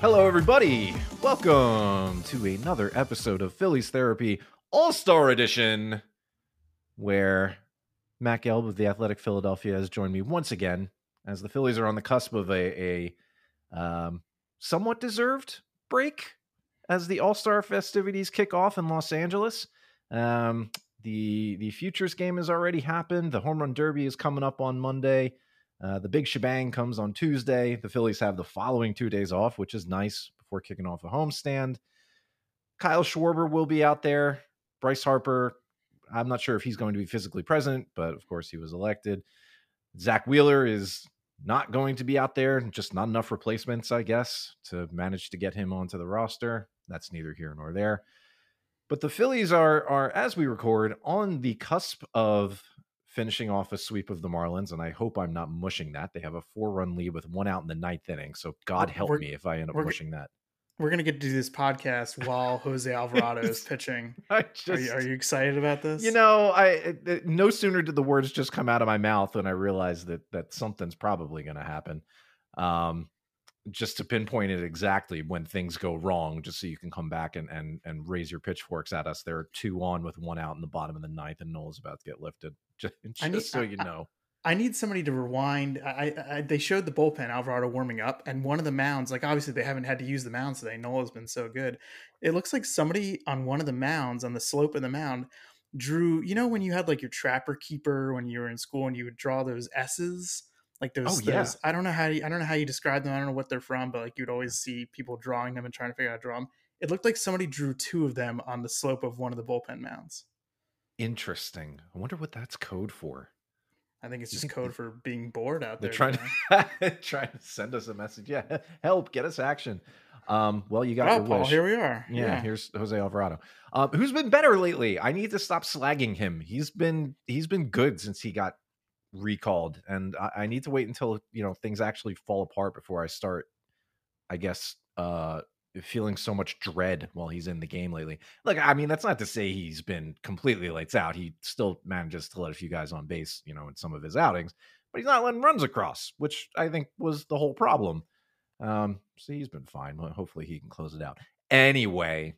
Hello, everybody. Welcome to another episode of Phillies Therapy All Star Edition, where Matt Gelb of the Athletic Philadelphia has joined me once again as the Phillies are on the cusp of a, a um, somewhat deserved break as the All Star festivities kick off in Los Angeles. Um, the the futures game has already happened. The home run derby is coming up on Monday. Uh, the big shebang comes on Tuesday. The Phillies have the following two days off, which is nice before kicking off a homestand. Kyle Schwarber will be out there. Bryce Harper, I'm not sure if he's going to be physically present, but of course he was elected. Zack Wheeler is not going to be out there, just not enough replacements, I guess, to manage to get him onto the roster. That's neither here nor there. But the Phillies are are as we record on the cusp of finishing off a sweep of the Marlins, and I hope I'm not mushing that. They have a four run lead with one out in the ninth inning. So God help We're- me if I end up mushing that. We're gonna get to do this podcast while Jose Alvarado is pitching. I Are you, are you excited about this? you know, I it- it- no sooner did the words just come out of my mouth than I realized that that something's probably going to happen. Um, just to pinpoint it exactly when things go wrong, just so you can come back and and and raise your pitchforks at us. There are two on with one out in the bottom of the ninth, and Nola's about to get lifted. Just, just need- so you know. I need somebody to rewind. I, I, I they showed the bullpen Alvarado warming up, and one of the mounds, like obviously they haven't had to use the mounds today. Nola's been so good. It looks like somebody on one of the mounds on the slope of the mound drew. You know when you had like your trapper keeper when you were in school and you would draw those S's, like those. Oh, yeah. those I don't know how you, I don't know how you describe them. I don't know what they're from, but like you'd always see people drawing them and trying to figure out how to draw them. It looked like somebody drew two of them on the slope of one of the bullpen mounds. Interesting. I wonder what that's code for. I think it's just code for being bored out there. They're trying to trying to send us a message. Yeah, help, get us action. Um, well, you got Wow, your Paul, wish. here we are. yeah, here's Jose Alvarado. Um, who's been better lately? I need to stop slagging him. He's been he's been good since he got recalled, and I, I need to wait until you know things actually fall apart before I start. I guess uh feeling so much dread while he's in the game lately. Look, I mean, that's not to say he's been completely lights out. He still manages to let a few guys on base, you know, in some of his outings, but he's not letting runs across, which I think was the whole problem. Um, so he's been fine. Well, Hopefully he can close it out. Anyway,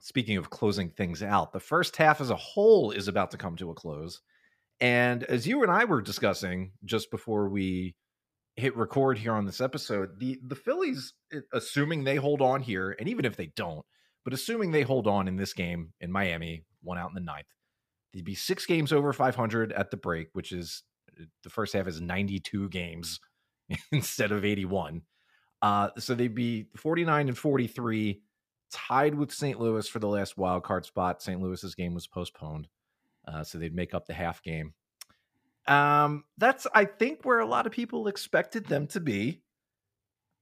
speaking of closing things out, the first half as a whole is about to come to a close. And as you and I were discussing just before we hit record here on this episode, the the Phillies, eh, assuming they hold on here, and even if they don't, but assuming they hold on in this game in Miami, one out in the ninth, they'd be six games over 500 at the break, which is eh, the first half is 92 games instead of 81. Uh, so they'd be 49 and 43, tied with St. Louis for the last wild card spot. St. Louis's game was postponed, uh, so they'd make up the half game. Um, that's I think where a lot of people expected them to be,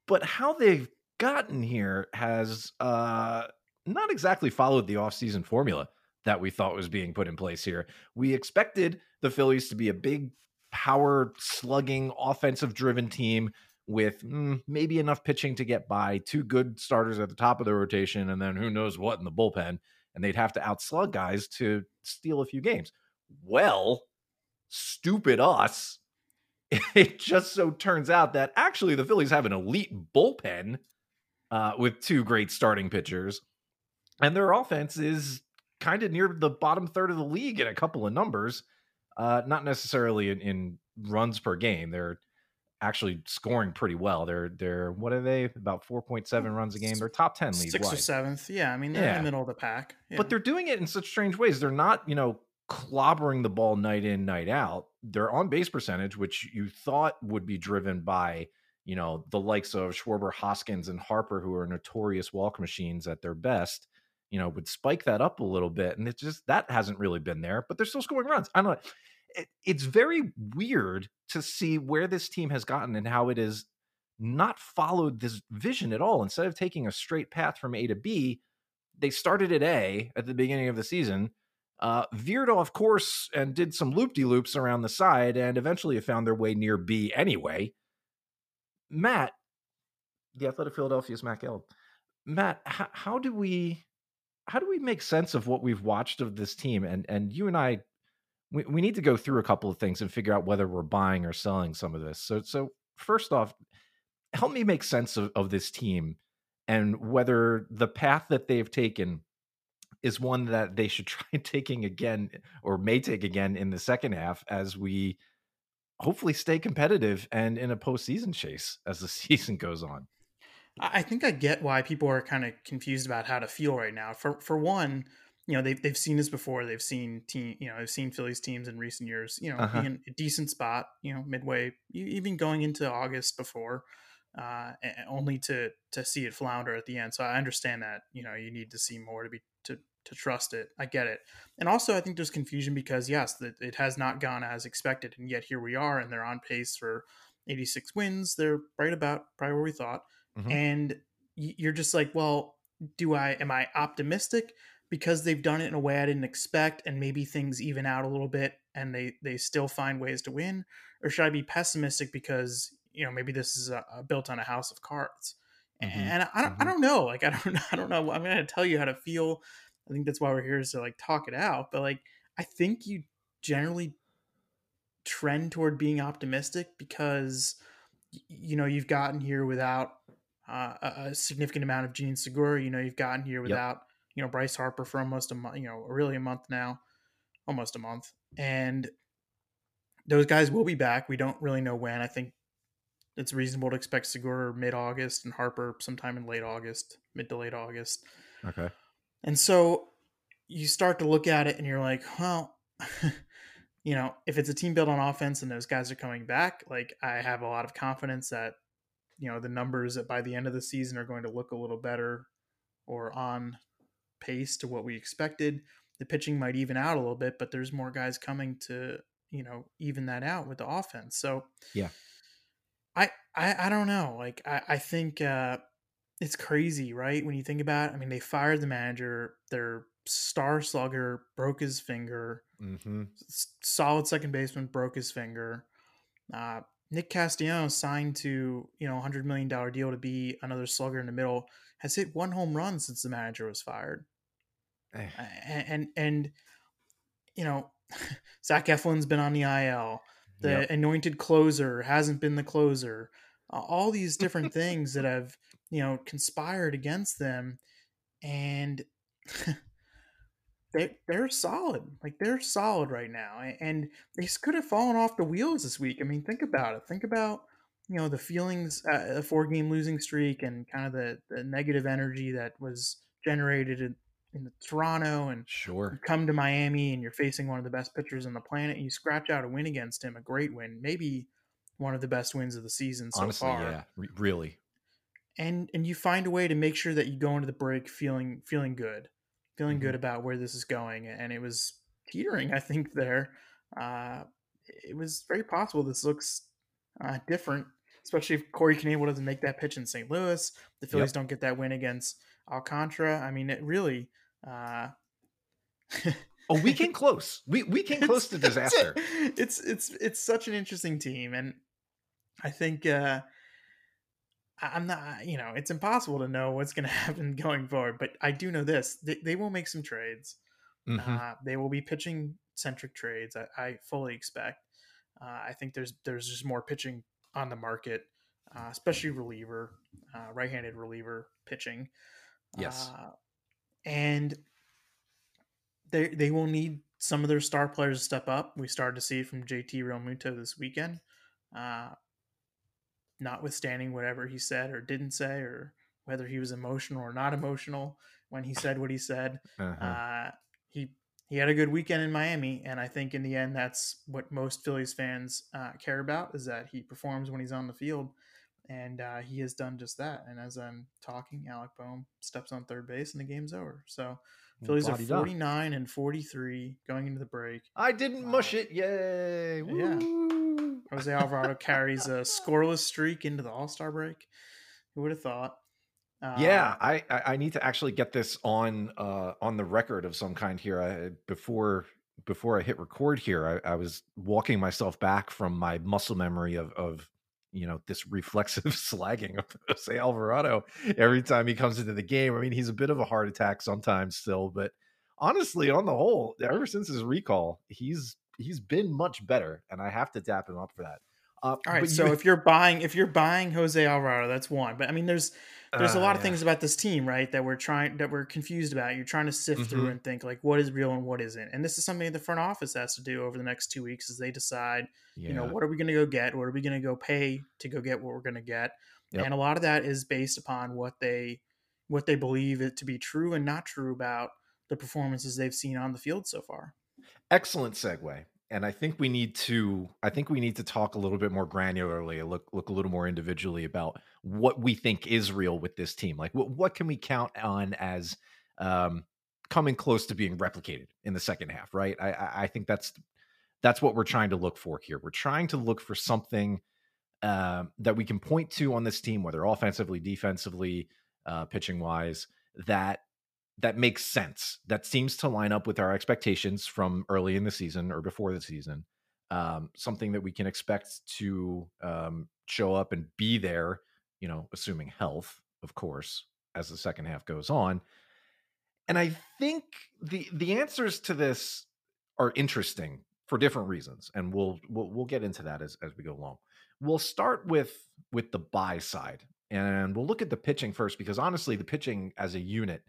but how they've gotten here has uh not exactly followed the offseason formula that we thought was being put in place here. We expected the Phillies to be a big power slugging offensive driven team with mm, maybe enough pitching to get by, two good starters at the top of the rotation, and then who knows what in the bullpen, and they'd have to outslug guys to steal a few games. Well, stupid us. It just so turns out that actually the Phillies have an elite bullpen uh, with two great starting pitchers, and their offense is kind of near the bottom third of the league in a couple of numbers. Uh, not necessarily in, in runs per game. They're actually scoring pretty well. They're they're what are they about four point seven runs a game? They're top ten league Sixth or seventh. Yeah, I mean they're in the middle of the pack. Yeah. But they're doing it in such strange ways. They're not, you know, clobbering the ball night in, night out. Their on base percentage, which you thought would be driven by, you know, the likes of Schwarber, Hoskins, and Harper, who are notorious walk machines at their best, you know, would spike that up a little bit. And it's just that hasn't really been there, but they're still scoring runs. I don't know. It, it's very weird to see where this team has gotten and how it has not followed this vision at all. Instead of taking a straight path from A to B, they started at A at the beginning of the season, uh, veered off course and did some loop de loops around the side, and eventually found their way near B anyway. Matt, the Athletic Philadelphia's Matt Gelb. Matt, how, how do we how do we make sense of what we've watched of this team? And and you and I, we, we need to go through a couple of things and figure out whether we're buying or selling some of this. So so first off, help me make sense of, of this team and whether the path that they've taken is one that they should try taking again or may take again in the second half as we hopefully stay competitive and in a postseason chase as the season goes on. I think I get why people are kind of confused about how to feel right now. For for one, you know they've they've seen this before. They've seen team, you know, they've seen Phillies teams in recent years. You know, uh-huh. being a decent spot. You know, midway, even going into August before, uh, only to to see it flounder at the end. So I understand that. You know, you need to see more to be to to trust it. I get it. And also, I think there's confusion because yes, that it has not gone as expected, and yet here we are, and they're on pace for 86 wins. They're right about probably where we thought mm-hmm. and you're just like, well, do I am I optimistic because they've done it in a way I didn't expect, and maybe things even out a little bit, and they they still find ways to win, or should I be pessimistic because you know maybe this is a, a built on a house of cards? Mm-hmm. And I don't, mm-hmm. I don't know. Like I don't, I don't know. I'm gonna tell you how to feel. I think that's why we're here is to like talk it out. But like, I think you generally trend toward being optimistic because you know you've gotten here without uh, a, a, significant amount of Jean Segura. You know, you've gotten here without yep. you know Bryce Harper for almost a month. You know, really a month now, almost a month, and those guys will be back. We don't really know when. I think it's reasonable to expect Segura mid August and Harper sometime in late August, mid to late August. Okay. And so you start to look at it and you're like, well, you know, if it's a team built on offense and those guys are coming back, like I have a lot of confidence that you know the numbers that by the end of the season are going to look a little better or on pace to what we expected. The pitching might even out a little bit, but there's more guys coming to you know even that out with the offense. So yeah, I I, I don't know. Like I I think uh, it's crazy, right? When you think about, it. I mean, they fired the manager. Their star slugger broke his finger. Mm-hmm. Solid second baseman broke his finger. Uh, Nick Castellanos signed to you know a hundred million dollar deal to be another slugger in the middle has hit one home run since the manager was fired, and, and, and you know Zach Eflin's been on the IL. The yep. anointed closer hasn't been the closer. Uh, all these different things that have you know conspired against them, and they they're solid. Like they're solid right now, and they could have fallen off the wheels this week. I mean, think about it. Think about you know the feelings, uh, a four game losing streak, and kind of the, the negative energy that was generated in, in Toronto, and sure, come to Miami, and you're facing one of the best pitchers on the planet. And you scratch out a win against him, a great win, maybe one of the best wins of the season so Honestly, far. Yeah, Re- really. And and you find a way to make sure that you go into the break feeling feeling good feeling mm-hmm. good about where this is going. And it was teetering, I think, there. Uh, it was very possible this looks uh, different, especially if Corey Knebel doesn't make that pitch in St. Louis. The Phillies yep. don't get that win against Alcantara. I mean, it really. Uh, oh, we came close. We we came close to disaster. It's, it's it's such an interesting team, and I think uh, I'm not, you know, it's impossible to know what's going to happen going forward, but I do know this: they, they will make some trades. Mm-hmm. Uh, they will be pitching centric trades. I, I fully expect. Uh, I think there's there's just more pitching on the market, uh, especially reliever, uh, right-handed reliever pitching. Yes, uh, and they they will need some of their star players to step up. We started to see it from JT Realmuto this weekend. Uh, notwithstanding whatever he said or didn't say, or whether he was emotional or not emotional when he said what he said. Uh-huh. Uh, he he had a good weekend in Miami, and I think in the end, that's what most Phillies fans uh, care about is that he performs when he's on the field, and uh, he has done just that. And as I'm talking, Alec Bohm steps on third base, and the game's over. So. Phillies are 49 and 43 going into the break. I didn't mush it. Yay. Woo. Yeah. Jose Alvarado carries a scoreless streak into the All Star break. Who would have thought? Uh, yeah, I I need to actually get this on uh, on the record of some kind here. I, before before I hit record here, I, I, was walking myself back from my muscle memory of of you know this reflexive slagging of Jose Alvarado every time he comes into the game. I mean, he's a bit of a heart attack sometimes still, but honestly, on the whole, ever since his recall, he's he's been much better, and I have to tap him up for that. Uh, All right, so you, if you're buying if you're buying Jose Alvarado, that's one. But I mean, there's there's uh, a lot yeah. of things about this team, right? That we're trying that we're confused about. You're trying to sift mm-hmm. through and think like what is real and what isn't. And this is something the front office has to do over the next two weeks as they decide, yeah. you know, what are we going to go get? What are we going to go pay to go get what we're going to get? Yep. And a lot of that is based upon what they what they believe it to be true and not true about the performances they've seen on the field so far. Excellent segue and I think we need to I think we need to talk a little bit more granularly, look look a little more individually about what we think is real with this team. Like what what can we count on as um, coming close to being replicated in the second half, right? I I think that's that's what we're trying to look for here. We're trying to look for something uh, that we can point to on this team, whether offensively, defensively, uh, pitching wise, that that makes sense. That seems to line up with our expectations from early in the season or before the season. Um, something that we can expect to um, show up and be there, you know, assuming health, of course, as the second half goes on. And I think the the answers to this are interesting for different reasons, and we'll we'll, we'll get into that as as we go along. We'll start with with the buy side, and we'll look at the pitching first because honestly, the pitching as a unit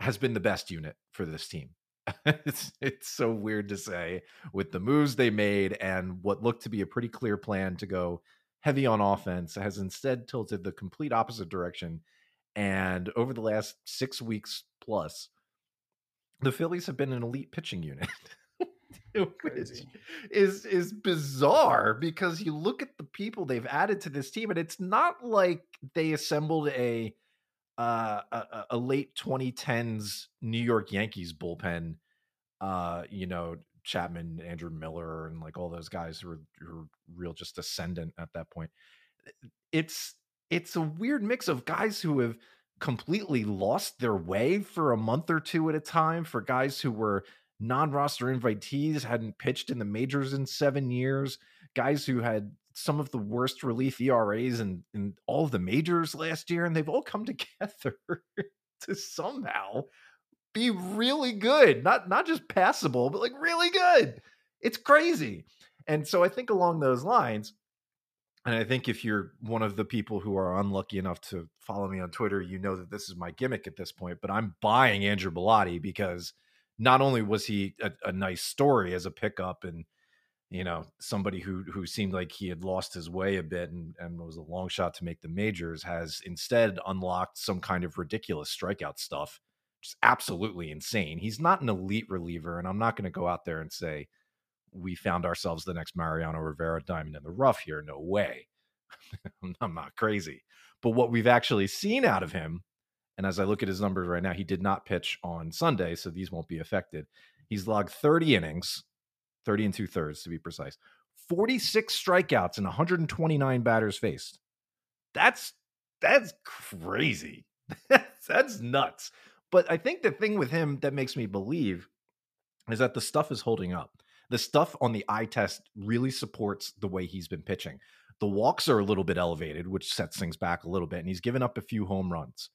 has been the best unit for this team. it's it's so weird to say with the moves they made and what looked to be a pretty clear plan to go heavy on offense has instead tilted the complete opposite direction. And over the last six weeks plus, the Phillies have been an elite pitching unit. which is is bizarre because you look at the people they've added to this team and it's not like they assembled a uh, a, a, late 2010s New York Yankees bullpen. Uh, you know, Chapman, Andrew Miller, and like all those guys who were, who were real just ascendant at that point. It's it's a weird mix of guys who have completely lost their way for a month or two at a time. For guys who were non-roster invitees, hadn't pitched in the majors in seven years. Guys who had some of the worst relief ERAs in, in all of the majors last year, and they've all come together to somehow be really good. Not not just passable, but like really good. It's crazy. And so I think along those lines, and I think if you're one of the people who are unlucky enough to follow me on Twitter, you know that this is my gimmick at this point, but I'm buying Andrew Bellatti because not only was he a, a nice story as a pickup and you know somebody who who seemed like he had lost his way a bit and, and was a long shot to make the majors has instead unlocked some kind of ridiculous strikeout stuff just absolutely insane. He's not an elite reliever and i'm not going to go out there and say we found ourselves the next mariano rivera diamond in the rough here. No way. I'm not crazy. But what we've actually seen out of him and as i look at his numbers right now he did not pitch on sunday so these won't be affected. He's logged 30 innings 30 and two thirds to be precise. 46 strikeouts and 129 batters faced. That's that's crazy. that's nuts. But I think the thing with him that makes me believe is that the stuff is holding up. The stuff on the eye test really supports the way he's been pitching. The walks are a little bit elevated, which sets things back a little bit, and he's given up a few home runs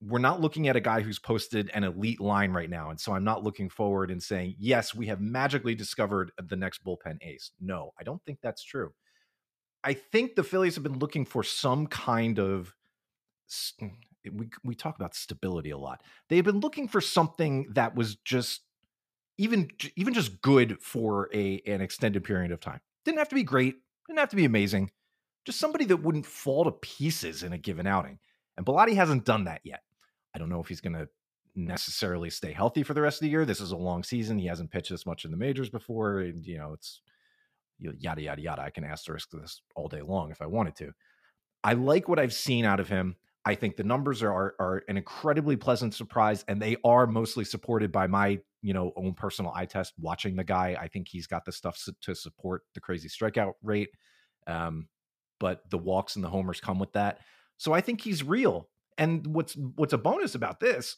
we're not looking at a guy who's posted an elite line right now. And so I'm not looking forward and saying, yes, we have magically discovered the next bullpen ace. No, I don't think that's true. I think the Phillies have been looking for some kind of mm, we we talk about stability a lot. They've been looking for something that was just even even just good for a an extended period of time. Didn't have to be great, didn't have to be amazing. Just somebody that wouldn't fall to pieces in a given outing. And Bellatti hasn't done that yet. I don't know if he's going to necessarily stay healthy for the rest of the year. This is a long season. He hasn't pitched this much in the majors before. And, you know, it's yada, yada, yada. I can asterisk this all day long if I wanted to. I like what I've seen out of him. I think the numbers are, are an incredibly pleasant surprise, and they are mostly supported by my, you know, own personal eye test. Watching the guy, I think he's got the stuff to support the crazy strikeout rate. Um, but the walks and the homers come with that. So I think he's real. And what's what's a bonus about this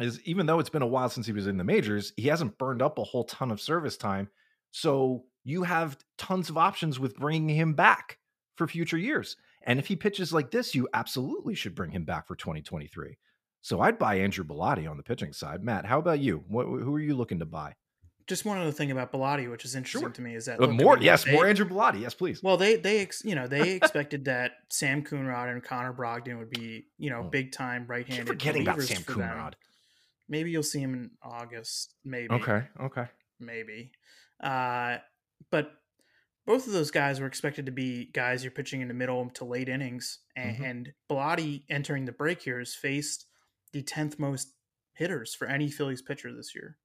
is even though it's been a while since he was in the majors, he hasn't burned up a whole ton of service time. So you have tons of options with bringing him back for future years. And if he pitches like this, you absolutely should bring him back for 2023. So I'd buy Andrew Bellatti on the pitching side. Matt, how about you? What, who are you looking to buy? Just one other thing about Bellatti, which is interesting Sure. to me, is that Uh, look, I more, mean, yes, they- more Andrew Bellatti. Yes, please. Well, they they ex, you know they expected that Sam Coonrod and Connor Brogdon would be you know Oh. big time right-handed. forgetting about Sam. Coonrod. Maybe you'll see him in August. Maybe. Okay, okay. maybe. Uh, but both of those guys were expected to be guys you're pitching in the middle to late innings, and, Mhm. and Bellatti entering the break here has faced the tenth most hitters for any Phillies pitcher this year,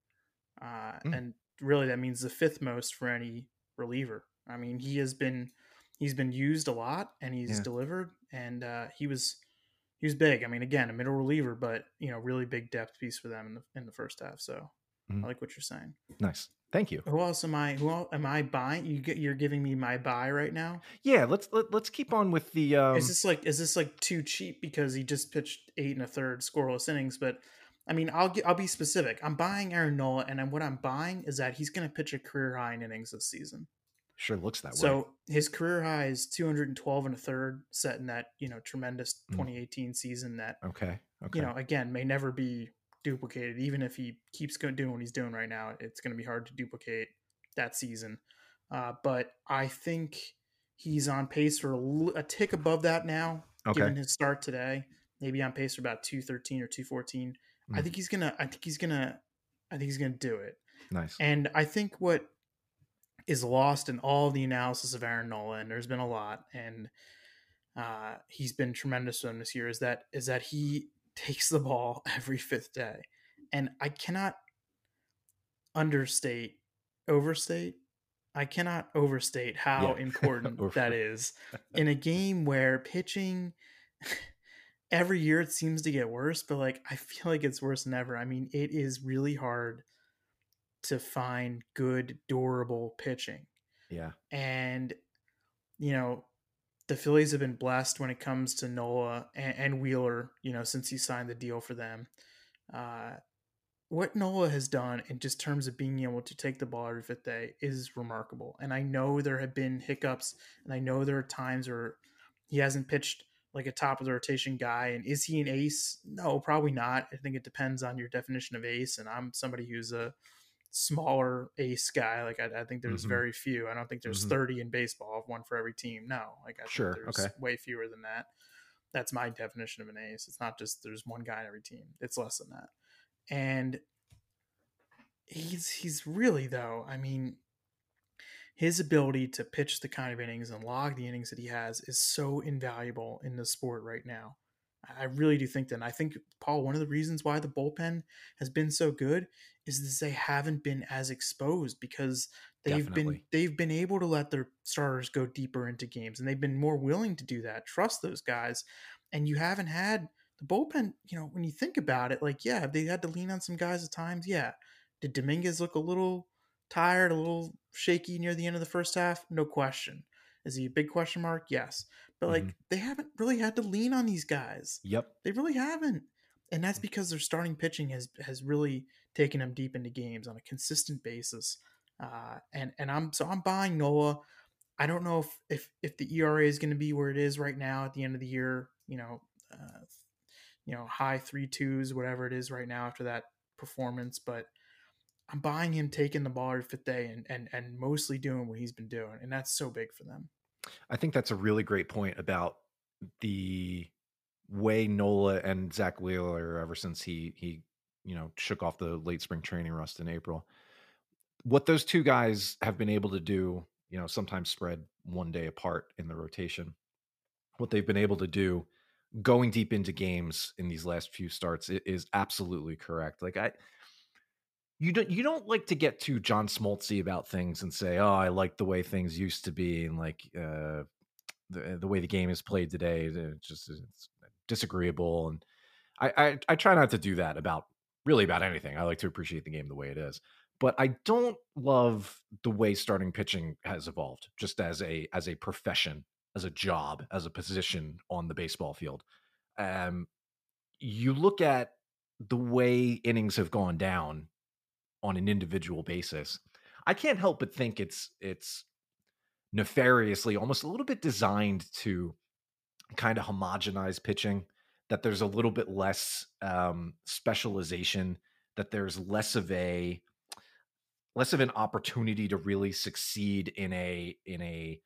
uh, Mm. and really that means the fifth most for any reliever. I mean, he has been he's been used a lot, and he's Yeah. delivered, and uh, he was. He was big. I mean, again, a middle reliever, but you know, really big depth piece for them in the in the first half. So, Mhm. I like what you're saying. Nice. Thank you. Who else am I? Who el- am I buying? You get you're giving me my buy right now. Yeah, let's let, let's keep on with the um is this like is this like too cheap because he just pitched eight and a third scoreless innings? But I mean, I'll get, I'll be specific. I'm buying Aaron Nola, and then what I'm buying is that he's going to pitch a career high in innings this season. sure looks that way. So his career high is 212 and a third, set in that you know tremendous Mm. 2018 season that Okay. Okay. you know again may never be duplicated even if he keeps doing what he's doing right now it's going to be hard to duplicate that season uh, but i think he's on pace for a tick above that now okay. given his start today maybe on pace for about 213 or 214 i Mm. think he's gonna i think he's gonna i think he's gonna do it nice. and i think what is lost in all the analysis of aaron nola and there's been a lot and uh, he's been tremendous for them this year is that is that he takes the ball every fifth day and i cannot understate overstate i cannot overstate how Yeah. important that is in a game where pitching every year it seems to get worse but like i feel like it's worse than ever i mean it is really hard to find good durable pitching yeah. and you know the Phillies have been blessed when it comes to Nola and, and Wheeler. You know, since he signed the deal for them, uh, what Nola has done in just terms of being able to take the ball every fifth day is remarkable. And I know there have been hiccups, and I know there are times where he hasn't pitched like a top of the rotation guy. And is he an ace? No, probably not. I think it depends on your definition of ace. And I'm somebody who's a smaller ace guy. Like I, I think there's Mhm. very few. I don't think there's Mhm. 30 in baseball, one for every team. No, like I think Sure, there's okay. way fewer than that. That's my definition of an ace. It's not just there's one guy in every team. It's less than that. And he's he's really though. I mean, his ability to pitch the kind of innings and log the innings that he has is so invaluable in the sport right now. I really do think that. And I think Paul, one of the reasons why the bullpen has been so good is that they haven't been as exposed because they've Definitely. been they've been able to let their starters go deeper into games and they've been more willing to do that. Trust those guys, and you haven't had the bullpen. You know, when you think about it, like yeah, have they had to lean on some guys at times? Yeah. Did Dominguez look a little tired, a little shaky near the end of the first half? No question. Is he a big question mark? Yes. But like Mhm. they haven't really had to lean on these guys. Yep. They really haven't. And Mm. that's because their starting pitching has has really taken them deep into games on a consistent basis. Uh, and and I'm so I'm buying Nola. I don't know if if if the ERA is going to be where it is right now at the end of the year. You know, uh, you know, high three twos, whatever it is right now after that performance. But I'm buying him taking the ball every fifth day and and and mostly doing what he's been doing, and that's so big for them. I think that's a really great point about the way Nola and Zack Wheeler, ever since he he you know shook off the late spring training rust in April, what those two guys have been able to do, you know, sometimes spread one day apart in the rotation. What they've been able to do, going deep into games in these last few starts, is absolutely correct. Like I. You don't you don't like to get too John Smoltzy about things and say, "Oh, I like the way things used to be," and like uh, the the way the game is played today. It's just it's disagreeable, and I, I I try not to do that about really about anything. I like to appreciate the game the way it is, but I don't love the way starting pitching has evolved, just as a as a profession, as a job, as a position on the baseball field. Um, you look at the way innings have gone down on an individual basis. I can't help but think it's it's nefariously, almost a little bit designed to kind of homogenize pitching. That there's a little bit less um, specialization. That there's less of a less of an opportunity to really succeed in a in a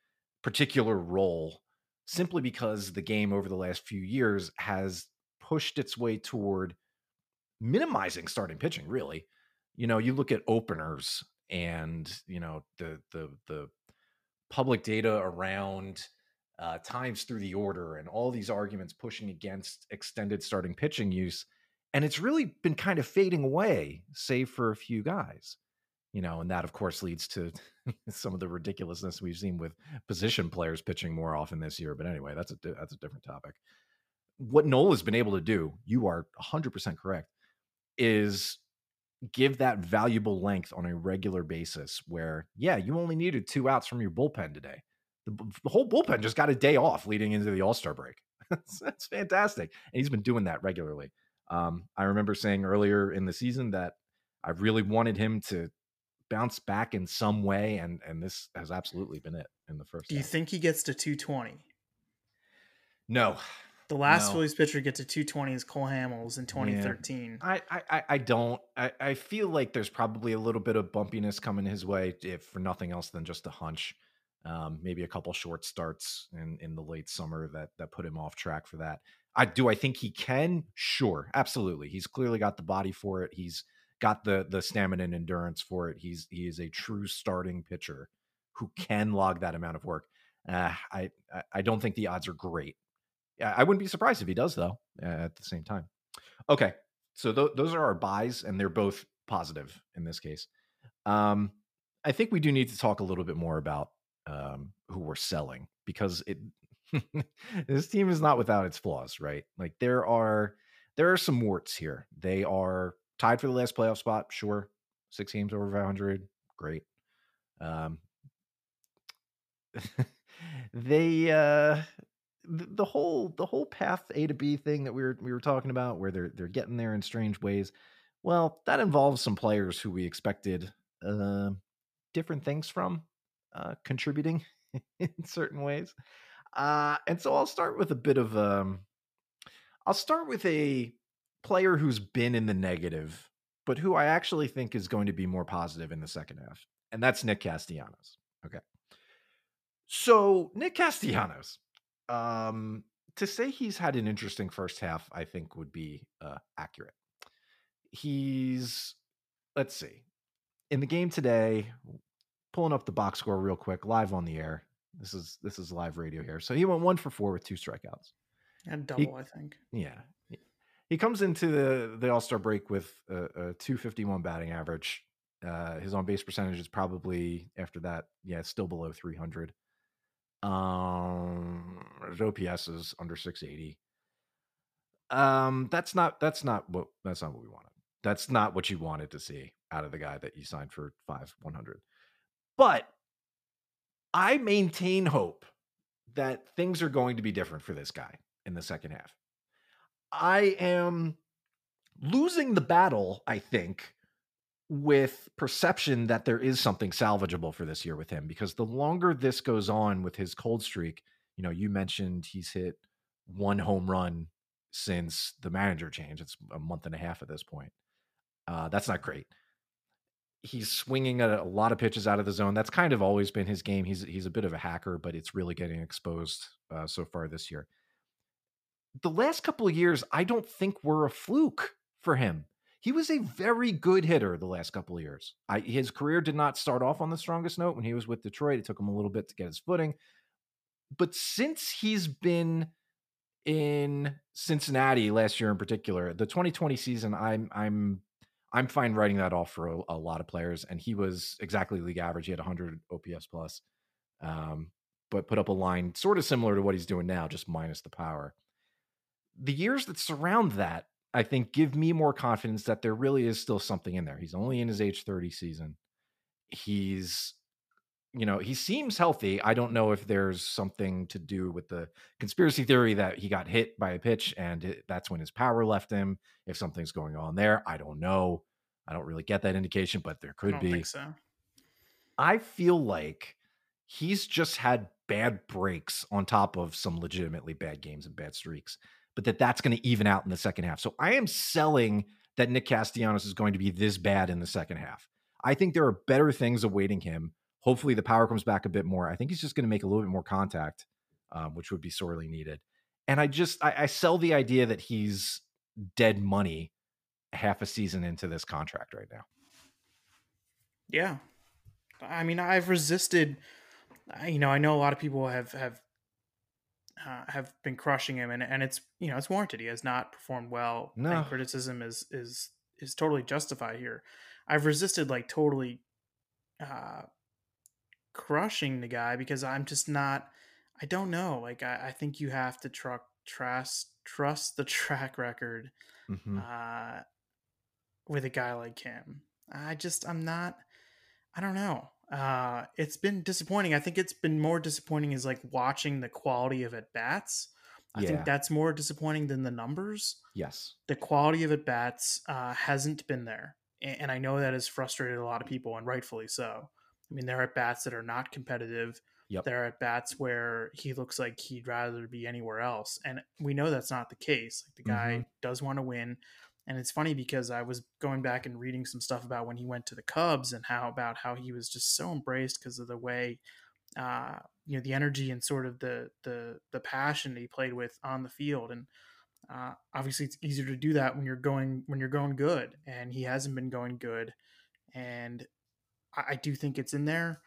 particular role simply because the game over the last few years has pushed its way toward minimizing starting pitching really you know you look at openers and you know the the the public data around uh, times through the order and all these arguments pushing against extended starting pitching use and it's really been kind of fading away save for a few guys you know, and that of course leads to some of the ridiculousness we've seen with position players pitching more often this year. But anyway, that's a that's a different topic. What Nola has been able to do, you are 100% correct, is give that valuable length on a regular basis where, yeah, you only needed two outs from your bullpen today. The, the whole bullpen just got a day off leading into the All Star break. that's, fantastic. And he's been doing that regularly. Um, I remember saying earlier in the season that I really wanted him to bounce back in some way, and and this has absolutely been it in the first. Do you think he gets to 220? No. The last no. Phillies pitcher to get to 220 is Cole Hamels in 2013. Yeah. I, I I don't. I, I feel like there's probably a little bit of bumpiness coming his way, if for nothing else than just a hunch. Um, maybe a couple short starts in in the late summer that that put him off track for that. I do. I think he can. Sure, absolutely. He's clearly got the body for it. He's got the the stamina and endurance for it. He's he is a true starting pitcher who can log that amount of work. Uh, I I don't think the odds are great. I wouldn't be surprised if he does though. At the same time, okay. So th- those are our buys, and they're both positive in this case. Um, I think we do need to talk a little bit more about um, who we're selling because it this team is not without its flaws, right? Like there are there are some warts here. They are tied for the last playoff spot. Sure, six games over 500, great. Um, they uh, the whole the whole path A to B thing that we were we were talking about, where they're they're getting there in strange ways. Well, that involves some players who we expected uh, different things from uh, contributing in certain ways. Uh, and so I'll start with a bit of um, I'll start with a player who's been in the negative, but who I actually think is going to be more positive in the second half, and that's Nick Castellanos. Okay. So, Nick Castellanos, um, to say he's had an interesting first half, I think would be uh, accurate. He's, let's see, in the game today, pulling up the box score real quick, live on the air. This is this is live radio here. So he went one for four with two strikeouts. And double, he, I think. Yeah, he comes into the the All Star break with a, a 251 batting average. Uh, his on base percentage is probably after that, yeah, still below 300. Um, his OPS is under 680. Um, that's not that's not what that's not what we wanted. That's not what you wanted to see out of the guy that you signed for five 100. But I maintain hope that things are going to be different for this guy in the second half. I am losing the battle, I think, with perception that there is something salvageable for this year with him because the longer this goes on with his cold streak, you know, you mentioned he's hit one home run since the manager change. It's a month and a half at this point. Uh, that's not great. He's swinging a, a lot of pitches out of the zone. That's kind of always been his game. He's he's a bit of a hacker, but it's really getting exposed uh, so far this year the last couple of years, I don't think were a fluke for him. He was a very good hitter the last couple of years. I, his career did not start off on the strongest note when he was with Detroit. It took him a little bit to get his footing. But since he's been in Cincinnati last year in particular, the 2020 season, I'm I'm I'm fine writing that off for a, a lot of players. And he was exactly league average. He had 100 OPS plus, um, but put up a line sort of similar to what he's doing now, just minus the power the years that surround that, I think, give me more confidence that there really is still something in there. He's only in his age 30 season. He's, you know, he seems healthy. I don't know if there's something to do with the conspiracy theory that he got hit by a pitch and it, that's when his power left him. If something's going on there, I don't know. I don't really get that indication, but there could be. so. I feel like he's just had bad breaks on top of some legitimately bad games and bad streaks, but that that's going to even out in the second half. So I am selling that Nick Castellanos is going to be this bad in the second half. I think there are better things awaiting him. Hopefully, the power comes back a bit more. I think he's just going to make a little bit more contact, um, which would be sorely needed. And I just I, I sell the idea that he's dead money half a season into this contract right now. Yeah, I mean, I've resisted. You know, I know a lot of people have have uh, have been crushing him, and and it's you know it's warranted. He has not performed well. No. and criticism is is is totally justified here. I've resisted like totally uh, crushing the guy because I'm just not. I don't know. Like I, I think you have to tr- trust trust the track record Mhm. uh, with a guy like him. I just I'm not. I don't know. Uh, it's been disappointing. I think it's been more disappointing is like watching the quality of at bats. I Yeah. think that's more disappointing than the numbers. Yes. The quality of at bats uh, hasn't been there, A- and I know that has frustrated a lot of people, and rightfully so. I mean, there are at bats that are not competitive. Yep. There are at bats where he looks like he'd rather be anywhere else, and we know that's not the case. Like the guy does want to win, and it's funny because I was going back and reading some stuff about when he went to the Cubs and how about how he was just so embraced because of the way, uh, you know, the energy and sort of the the the passion that he played with on the field, and uh, obviously it's easier to do that when you're going when you're going good, and he hasn't been going good, and I, I do think it's in there.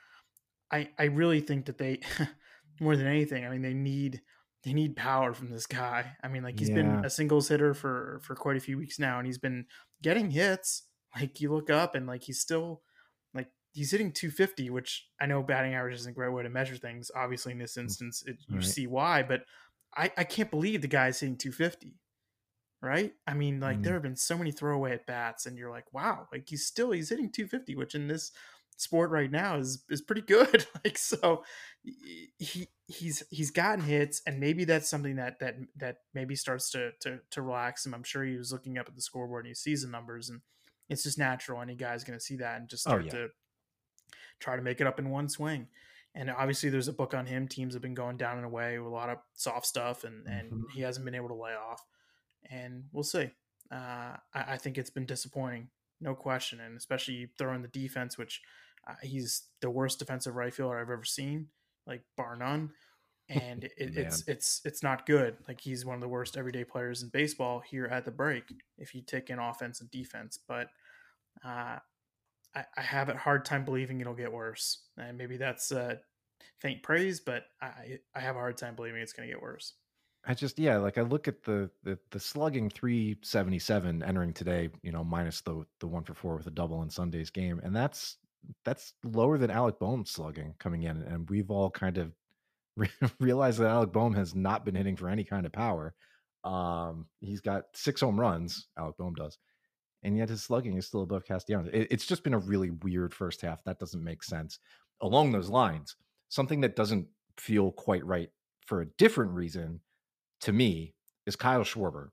I I really think that they more than anything, I mean, they need they need power from this guy. I mean, like he's Yeah. been a singles hitter for for quite a few weeks now, and he's been getting hits. Like you look up and like he's still like he's hitting 250, which I know batting average isn't a great way to measure things. Obviously, in this instance, it, you Right. see why, but I I can't believe the guy's hitting 250. Right? I mean, like Mm. there have been so many throwaway at bats, and you're like, wow, like he's still he's hitting 250, which in this sport right now is is pretty good. like so, he he's he's gotten hits, and maybe that's something that that that maybe starts to to to relax him. I'm sure he was looking up at the scoreboard and he sees the numbers, and it's just natural. Any guy's going to see that and just Oh, start yeah. to try to make it up in one swing. And obviously, there's a book on him. Teams have been going down and away with a lot of soft stuff, and and Mhm. he hasn't been able to lay off. And we'll see. Uh, I, I think it's been disappointing, no question, and especially throwing the defense, which he's the worst defensive right fielder I've ever seen, like bar none. And it, it's it's it's not good. Like he's one of the worst everyday players in baseball here at the break. If you take in offense and defense, but uh, I, I have a hard time believing it'll get worse. And maybe that's uh, faint praise, but I I have a hard time believing it's going to get worse. I just yeah, like I look at the the, the slugging 377 entering today, you know, minus the the one for four with a double in Sunday's game, and that's that's lower than Alec Bohm's slugging coming in, and we've all kind of re- realized that Alec Bohm has not been hitting for any kind of power. Um, he's got six home runs, Alec Bohm does, and yet his slugging is still above Castellanos. It, it's just been a really weird first half. That doesn't make sense. Along those lines, something that doesn't feel quite right for a different reason to me is Kyle Schwarber.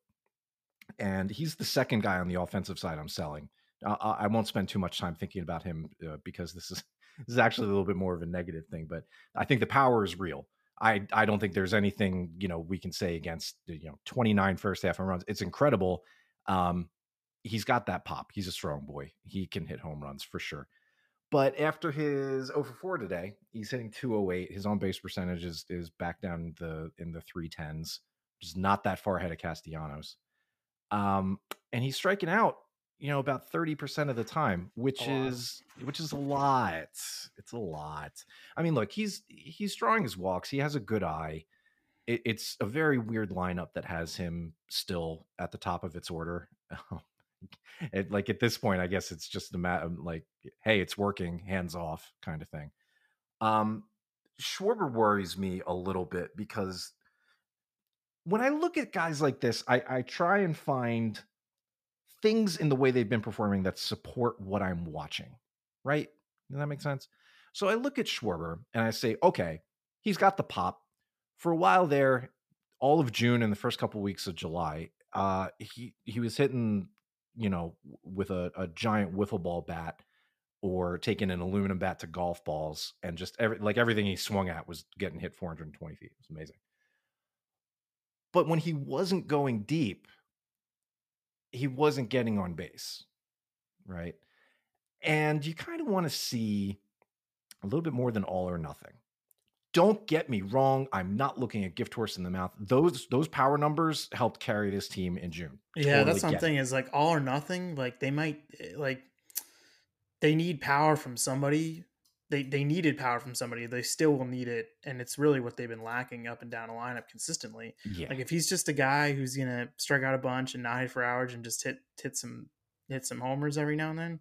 And he's the second guy on the offensive side I'm selling. I, I won't spend too much time thinking about him uh, because this is this is actually a little bit more of a negative thing. But I think the power is real. I I don't think there's anything you know we can say against you know 29 first half home runs. It's incredible. Um, he's got that pop. He's a strong boy. He can hit home runs for sure. But after his over 4 today, he's hitting 208. His on base percentage is is back down the in the 310s, which is not that far ahead of Castellanos. Um, and he's striking out, you know, about 30% of the time, which is which is a lot. It's a lot. I mean, look, he's he's drawing his walks. He has a good eye. It, it's a very weird lineup that has him still at the top of its order. it, like at this point, I guess it's just the matter like, hey, it's working, hands off kind of thing. Um, Schwarber worries me a little bit because when I look at guys like this, I, I try and find things in the way they've been performing that support what I'm watching. Right? Does that make sense? So I look at Schwarber and I say, okay, he's got the pop. For a while there, all of June and the first couple weeks of July, uh, he he was hitting, you know, with a, a giant wiffle ball bat or taking an aluminum bat to golf balls and just every like everything he swung at was getting hit 420 feet. It was amazing. But when he wasn't going deep, he wasn't getting on base, right? And you kind of want to see a little bit more than all or nothing. Don't get me wrong. I'm not looking at gift horse in the mouth. Those those power numbers helped carry this team in June. Yeah, totally that's something is like all or nothing. Like they might eh, like they need power from somebody. They they needed power from somebody. They still will need it, and it's really what they've been lacking up and down the lineup consistently. Yeah. Like if he's just a guy who's gonna strike out a bunch and not hit for average and just hit hit some hit some homers every now and then,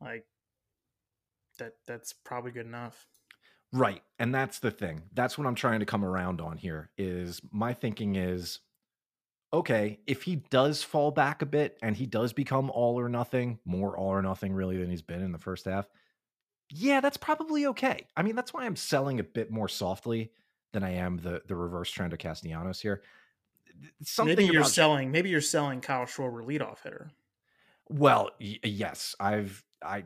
like that that's probably good enough. Right. And that's the thing. That's what I'm trying to come around on here is my thinking is okay, if he does fall back a bit and he does become all or nothing, more all or nothing really than he's been in the first half, yeah, that's probably okay. I mean, that's why I'm selling a bit more softly than I am the the reverse trend of Castellanos here. Something maybe you're selling. Maybe you're selling Kyle Schwarber leadoff hitter. Well, y- yes, I've I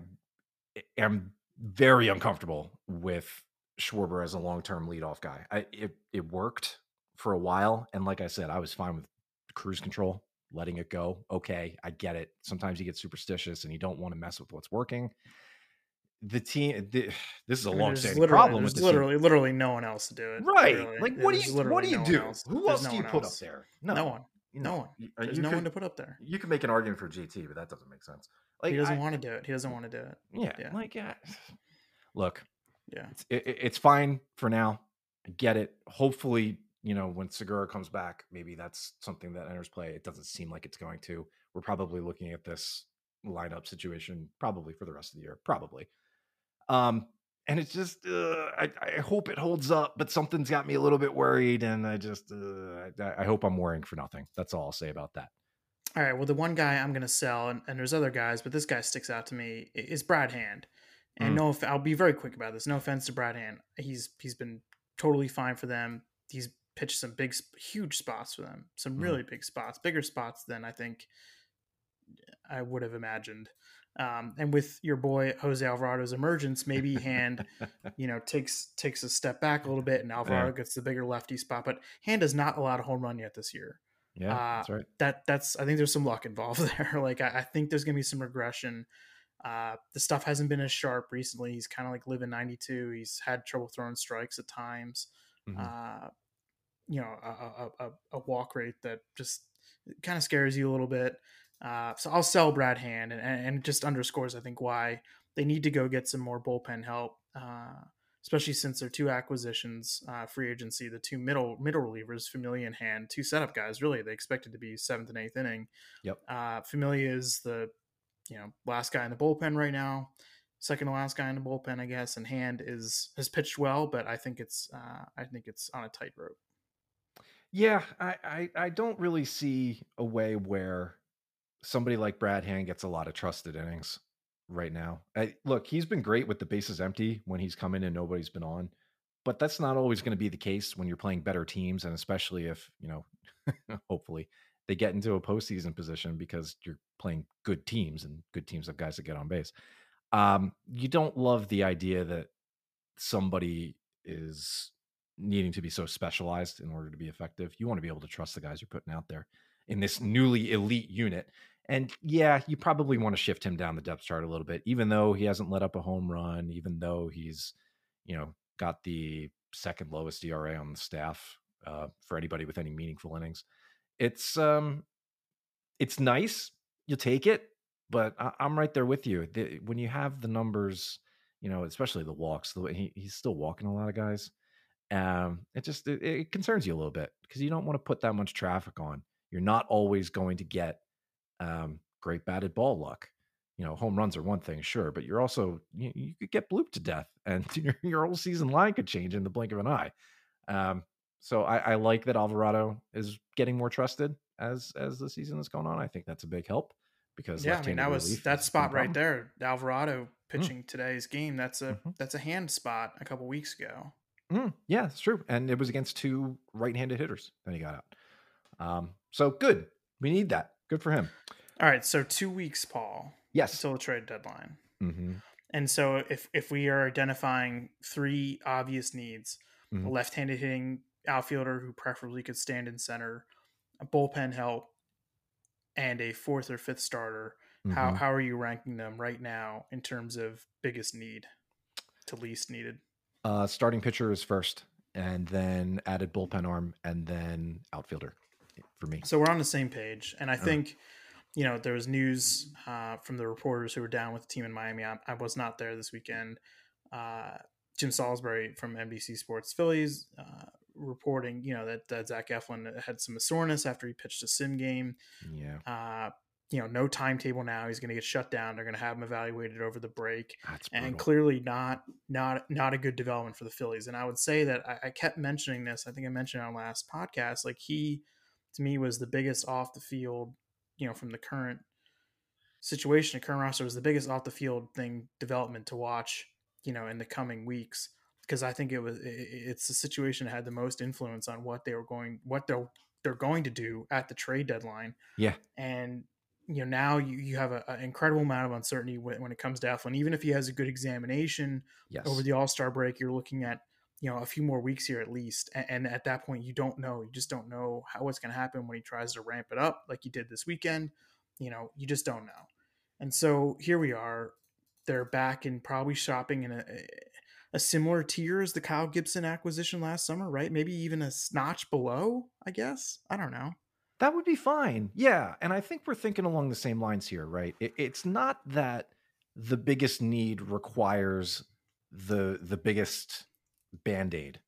am very uncomfortable with Schwarber as a long term leadoff guy. I it it worked for a while, and like I said, I was fine with cruise control, letting it go. Okay, I get it. Sometimes you get superstitious and you don't want to mess with what's working. The team, the, this is a long-standing problem. There's literally, team. literally no one else to do it. Right? Like, what there's do you, what do you no do? Who else no do you put else. up there? No, no one. No one. There's no could, one to put up there. You can make an argument for gt but that doesn't make sense. Like, he doesn't I, want to do it. He doesn't want to do it. Yeah, yeah. like yeah. Look, yeah, it's, it, it's fine for now. I get it. Hopefully, you know, when Segura comes back, maybe that's something that enters play. It doesn't seem like it's going to. We're probably looking at this lineup situation probably for the rest of the year, probably. Um, and it's just uh, I, I, hope it holds up, but something's got me a little bit worried, and I just uh, I, I, hope I'm worrying for nothing. That's all I'll say about that. All right. Well, the one guy I'm going to sell, and, and, there's other guys, but this guy sticks out to me is Brad Hand. And mm. no, I'll be very quick about this. No offense to Brad Hand, he's he's been totally fine for them. He's pitched some big, huge spots for them, some mm. really big spots, bigger spots than I think I would have imagined. Um, and with your boy Jose Alvarado's emergence, maybe Hand, you know, takes takes a step back a little bit, and Alvarado yeah. gets the bigger lefty spot. But Hand has not allowed a home run yet this year. Yeah, uh, that's right. That that's I think there's some luck involved there. like I, I think there's gonna be some regression. Uh, the stuff hasn't been as sharp recently. He's kind of like living 92. He's had trouble throwing strikes at times. Mm-hmm. Uh, you know, a, a, a, walk rate that just kind of scares you a little bit. Uh, so I'll sell Brad Hand, and, and just underscores I think why they need to go get some more bullpen help, uh, especially since their two acquisitions, uh, free agency, the two middle middle relievers, Familia and Hand, two setup guys. Really, they expected to be seventh and eighth inning. Yep. Uh, Familia is the you know last guy in the bullpen right now, second to last guy in the bullpen, I guess. And Hand is has pitched well, but I think it's uh, I think it's on a tightrope. Yeah, I, I I don't really see a way where somebody like Brad Hand gets a lot of trusted innings right now. I, look, he's been great with the bases empty when he's come in and nobody's been on, but that's not always going to be the case when you're playing better teams, and especially if you know, hopefully they get into a postseason position because you're playing good teams and good teams have guys that get on base. Um, you don't love the idea that somebody is needing to be so specialized in order to be effective. You want to be able to trust the guys you're putting out there in this newly elite unit. And yeah, you probably want to shift him down the depth chart a little bit, even though he hasn't let up a home run, even though he's, you know, got the second lowest ERA on the staff uh, for anybody with any meaningful innings. It's um, it's nice. You take it, but I, am right there with you. The, when you have the numbers, you know, especially the walks, the way he, he's still walking a lot of guys. Um, it just it, it concerns you a little bit because you don't want to put that much traffic on. You're not always going to get um, great batted ball luck. You know, home runs are one thing, sure, but you're also you, you could get blooped to death, and your, your whole season line could change in the blink of an eye. Um, so I, I like that Alvarado is getting more trusted as as the season is going on. I think that's a big help because yeah, I mean that was that spot right there. Alvarado mm. pitching mm. today's game. That's a mm-hmm. that's a hand spot a couple weeks ago. Mm, yeah, it's true, and it was against two right-handed hitters that he got out. Um, so good. We need that. Good for him. All right. So two weeks, Paul. Yes. Until the trade deadline. Mm-hmm. And so if if we are identifying three obvious needs, Mhm. a left-handed hitting outfielder who preferably could stand in center, a bullpen help, and a fourth or fifth starter, how Mhm. how are you ranking them right now in terms of biggest need to least needed? Uh, starting pitcher is first, and then added bullpen arm, and then outfielder for me. So we're on the same page, and I Uh. think you know there was news uh, from the reporters who were down with the team in Miami. I, I was not there this weekend. Uh, Jim Salisbury from NBC Sports Phillies uh, reporting, you know, that, that Zach Eflin had some soreness after he pitched a sim game. Yeah, Uh, you know, no timetable now. He's going to get shut down. They're going to have him evaluated over the break, that's and clearly not not not a good development for the Phillies. And I would say that I, I kept mentioning this. I think I mentioned it on last podcast. Like he, to me, was the biggest off the field. You know, from the current situation, the current roster was the biggest off the field thing development to watch. You know, in the coming weeks, because I think it was it, it's the situation that had the most influence on what they were going, what they're they're going to do at the trade deadline yeah, and you know now you, you have an incredible amount of uncertainty when, when it comes to Eflin. Even if he has a good examination yes, over the All Star break, you're looking at you know a few more weeks here at least, and, and at that point you don't know. You just don't know how what's going to happen when he tries to ramp it up like he did this weekend. You know, you just don't know. And so here we are. They're back and probably shopping in a a similar tier as the Kyle Gibson acquisition last summer, right? Maybe even a notch below. I guess I don't know. That would be fine. Yeah. And I think we're thinking along the same lines here, right? It, it's not that the biggest need requires the the biggest band-aid.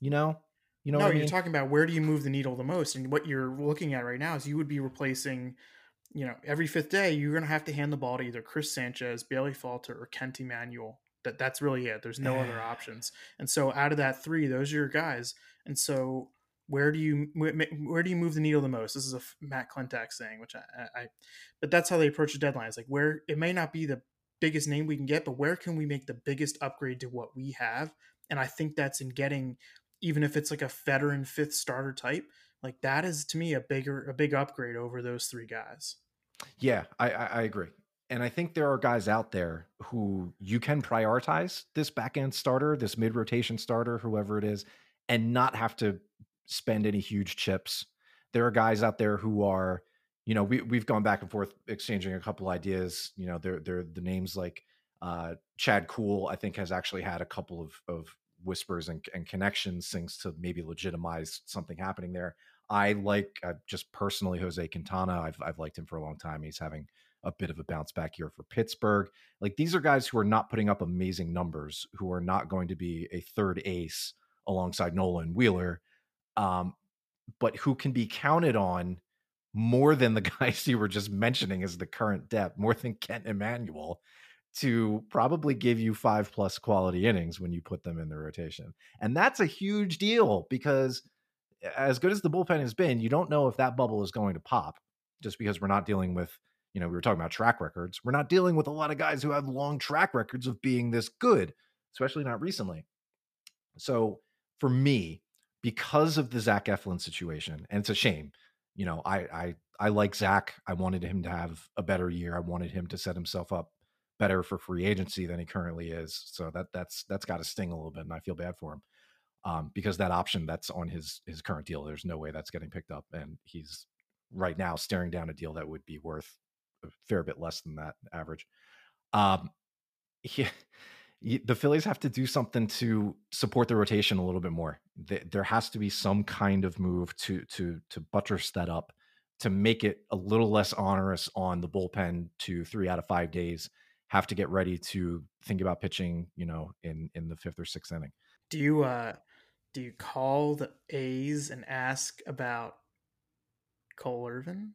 You know? You know no, you're talking about where do you move the needle the most, and what you're looking at right now is you would be replacing, you know, every fifth day you're going to have to hand the ball to either Chris Sanchez, Bailey Falter, or Kent Emanuel. That that's really it. There's no other options. And so out of that three, those are your guys. And so where do you where do you move the needle the most? This is a Matt Klentak saying, which I, I, I but that's how they approach the deadline. It's like where it may not be the biggest name we can get, but where can we make the biggest upgrade to what we have? And I think that's in getting even if it's like a veteran fifth starter type, like that is to me a bigger a big upgrade over those three guys. Yeah, I, I, I agree. And I think there are guys out there who you can prioritize this back end starter, this mid rotation starter, whoever it is, and not have to spend any huge chips. There are guys out there who are, you know, we we've gone back and forth exchanging a couple ideas. You know, they're they're the names like uh Chad Kuhl, I think, has actually had a couple of of whispers and, and connections, things to maybe legitimize something happening there. I like uh, just personally Jose Quintana. I've I've liked him for a long time. He's having a bit of a bounce back year for Pittsburgh. Like these are guys who are not putting up amazing numbers, who are not going to be a third ace alongside Nolan Wheeler, um, but who can be counted on more than the guys you were just mentioning as the current depth, more than Kent Emanuel, to probably give you five plus quality innings when you put them in the rotation. And that's a huge deal because as good as the bullpen has been, you don't know if that bubble is going to pop just because we're not dealing with, you know, we were talking about track records. We're not dealing with a lot of guys who have long track records of being this good, especially not recently. So for me, because of the Zach Eflin situation, and it's a shame, you know, I I I like Zach. I wanted him to have a better year. I wanted him to set himself up better for free agency than he currently is. So that that's that's got to sting a little bit, and I feel bad for him um, because that option that's on his his current deal, there's no way that's getting picked up, and he's right now staring down a deal that would be worth a fair bit less than that average. Um, yeah, the Phillies have to do something to support the rotation a little bit more. There has to be some kind of move to to to buttress that up to make it a little less onerous on the bullpen to three out of five days have to get ready to think about pitching, you know, in in the fifth or sixth inning. Do you uh do you call the A's and ask about Cole Irvin?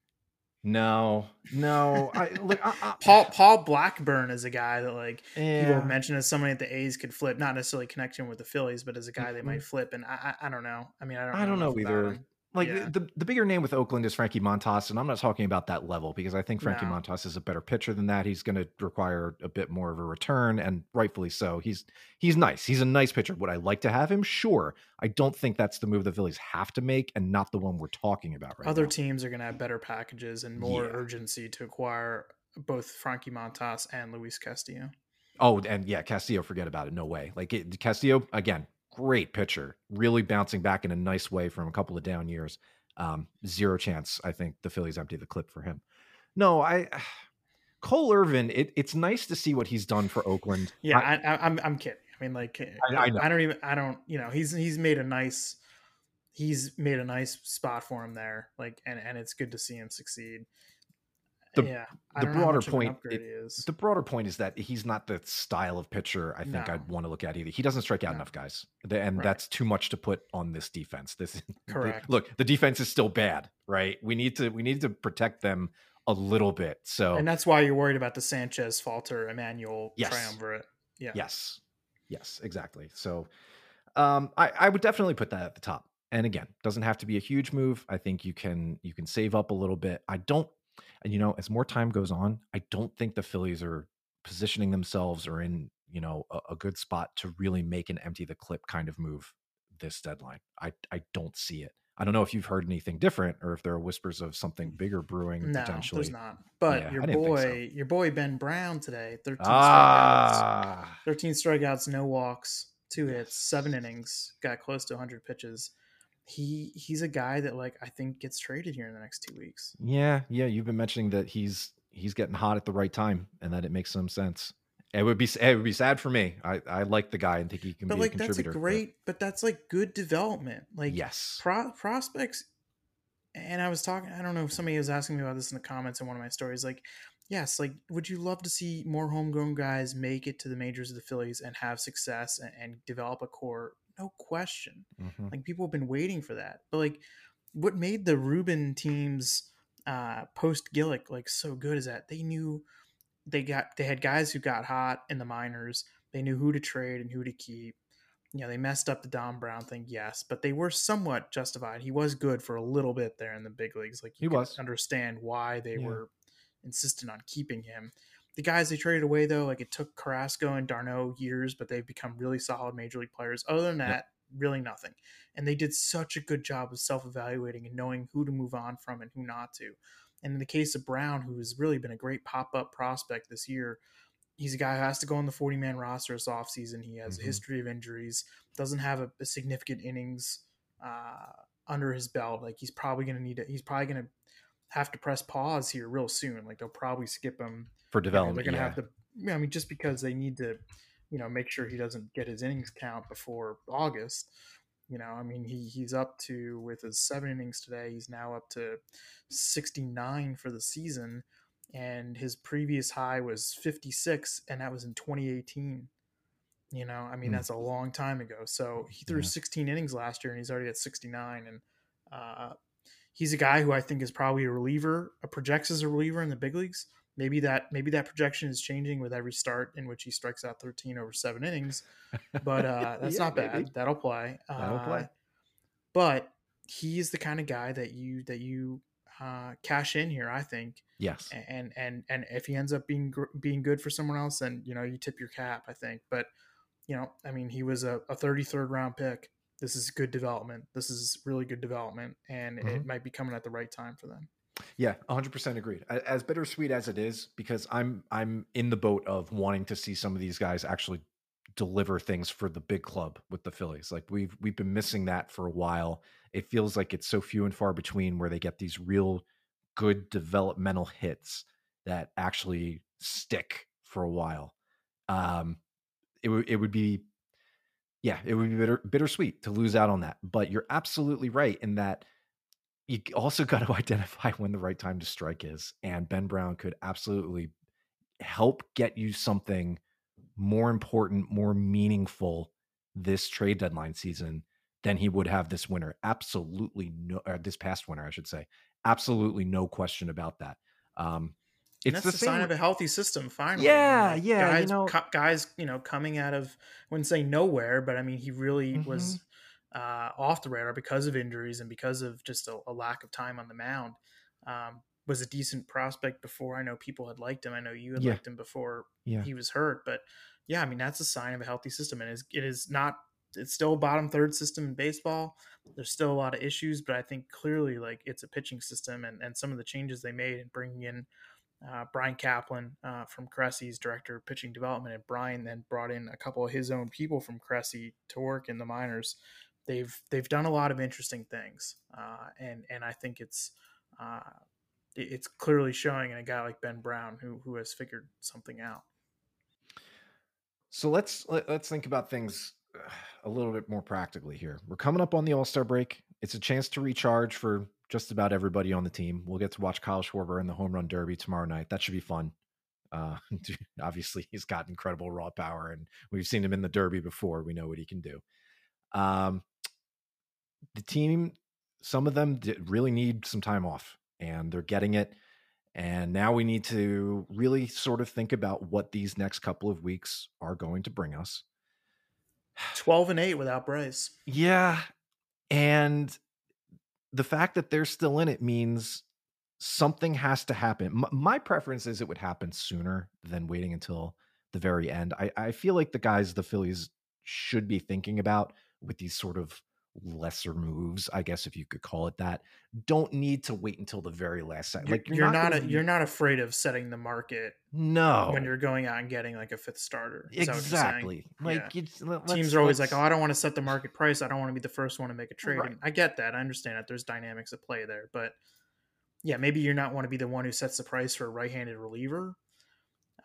No, no. I look. I, I, Paul Paul Blackburn is a guy that like people yeah. have mentioned as somebody that the A's could flip, not necessarily connection with the Phillies, but as a guy they Mhm. might flip. And I I, don't know. I mean, I don't. I don't know about either. Like Yeah. the the bigger name with Oakland is Frankie Montas, and I'm not talking about that level because I think Frankie No. Montas is a better pitcher than that. He's going to require a bit more of a return, and rightfully so. He's he's nice. He's a nice pitcher. Would I like to have him? Sure. I don't think that's the move the Phillies have to make, and not the one we're talking about right Other now. teams are going to have better packages and more Yeah. urgency to acquire both Frankie Montas and Luis Castillo. Oh, and yeah, Castillo, forget about it. No way. Like it, Castillo, again, great pitcher, really bouncing back in a nice way from a couple of down years. Um, zero chance. I think the Phillies empty the clip for him. No, I Cole Irvin. It, it's nice to see what he's done for Oakland. Yeah, I, am I'm, I'm kidding. I mean, like, I, I, I, don't even. I don't. You know, he's he's made a nice. He's made a nice spot for him there. Like, and and it's good to see him succeed the, yeah, the broader point it, the broader point is that he's not the style of pitcher I think no. I'd want to look at either. He doesn't strike out no. enough guys, and right. that's too much to put on this defense. This correct. The, look, the defense is still bad, right? We need to we need to protect them a little bit. So, and that's why you're worried about the Sanchez, Falter, Emanuel yes. triumvirate. Yeah. Yes. Yes. Exactly. So, um, I I would definitely put that at the top. And again, doesn't have to be a huge move. I think you can you can save up a little bit. I don't and you know, as more time goes on, I don't think the Phillies are positioning themselves or in you know a, a, good spot to really make an empty the clip kind of move this deadline. I I don't see it. I don't know if you've heard anything different or if there are whispers of something bigger brewing no, potentially. There's not. But yeah, your boy, so. your boy Ben Brown today, 13 ah. strikeouts. 13 strikeouts, no walks, two hits, seven innings, got close to 100 pitches he he's a guy that like I think gets traded here in the next two weeks. Yeah, yeah. You've been mentioning that he's he's getting hot at the right time, and that it makes some sense. It would be it would be sad for me. I I like the guy and think he can but be like a contributor. That's a great, but, but that's like good development. Like yes, pro, prospects. And I was talking. I don't know if somebody was asking me about this in the comments in one of my stories. Like, yes, like would you love to see more homegrown guys make it to the majors of the Phillies and have success and, and develop a core no question. Mm-hmm. Like people have been waiting for that. But like what made the Ruben teams uh post Gillick like so good is that they knew they got they had guys who got hot in the minors. They knew who to trade and who to keep. You know, they messed up the Dom Brown thing, yes, but they were somewhat justified. He was good for a little bit there in the big leagues. Like you he was. understand why they yeah. were insistent on keeping him. The guys they traded away though, like it took Carrasco and d'Arnaud years, but they've become really solid major league players. Other than that, yep. really nothing. And they did such a good job of self-evaluating and knowing who to move on from and who not to. And in the case of Brown, who has really been a great pop-up prospect this year, he's a guy who has to go on the 40-man roster this offseason. He has mm-hmm. a history of injuries, doesn't have a, a significant innings uh, under his belt. Like he's probably going to need it. He's probably going to have to press pause here real soon. Like they'll probably skip him for development. they're going to yeah. have to. I mean, just because they need to, you know, make sure he doesn't get his innings count before August. You know, I mean, he he's up to with his seven innings today. He's now up to sixty nine for the season, and his previous high was fifty six, and that was in twenty eighteen. You know, I mean, mm. that's a long time ago. So he threw yeah. 16 innings last year, and he's already at 69. And uh, he's a guy who I think is probably a reliever, a projects as a reliever in the big leagues. Maybe that maybe that projection is changing with every start in which he strikes out 13 over seven innings. But uh, that's yeah, not bad. Maybe. that'll play. That'll uh, play but he's the kind of guy that you that you uh, cash in here i think. Yes. And and and if he ends up being being good for someone else then you know you tip your cap i think. But you know i mean he was a, a 33rd round pick this is good development this is really good development and mm-hmm. it might be coming at the right time for them yeah, 100% agreed. As bittersweet as it is because I'm I'm in the boat of wanting to see some of these guys actually deliver things for the big club with the Phillies. Like we've we've been missing that for a while. It feels like it's so few and far between where they get these real good developmental hits that actually stick for a while. Um it would it would be yeah, it would be bitter, bittersweet to lose out on that. But you're absolutely right in that you also got to identify when the right time to strike is. And Ben Brown could absolutely help get you something more important, more meaningful this trade deadline season than he would have this winter. Absolutely no, this past winter, I should say. Absolutely no question about that. Um, it's and that's the, the sign of a healthy system. Finally, yeah, yeah. Guys, you know, guys, you know, coming out of I wouldn't say nowhere, but I mean, he really mm-hmm. was uh, off the radar because of injuries and because of just a, a lack of time on the mound. Um, was a decent prospect before. I know people had liked him. I know you had yeah. liked him before yeah. he was hurt. But yeah, I mean that's a sign of a healthy system, and it is not. It's still a bottom third system in baseball. There's still a lot of issues, but I think clearly like it's a pitching system, and and some of the changes they made in bringing in uh, Brian Kaplan uh, from Cressey's director of pitching development, and Brian then brought in a couple of his own people from Cressy to work in the minors. They've they've done a lot of interesting things, uh, and and I think it's uh, it's clearly showing in a guy like Ben Brown who who has figured something out. So let's let, us let us think about things a little bit more practically here. We're coming up on the All Star break. It's a chance to recharge for just about everybody on the team. We'll get to watch Kyle Schwarber in the home run derby tomorrow night. That should be fun. Uh, obviously, he's got incredible raw power, and we've seen him in the derby before. We know what he can do. Um, the team, some of them really need some time off, and they're getting it. And now we need to really sort of think about what these next couple of weeks are going to bring us. 12 and 8 without Bryce. Yeah. And the fact that they're still in it means something has to happen. M- my preference is it would happen sooner than waiting until the very end. I, I feel like the guys the Phillies should be thinking about with these sort of lesser moves, I guess if you could call it that, don't need to wait until the very last second. Like you're, you're not, not a, you're not afraid of setting the market. No, when you're going out and getting like a fifth starter. Exactly. Like yeah. teams are always like, oh, I don't want to set the market price. I don't want to be the first one to make a trade. Right. I get that. I understand that. There's dynamics at play there, but yeah, maybe you're not want to be the one who sets the price for a right-handed reliever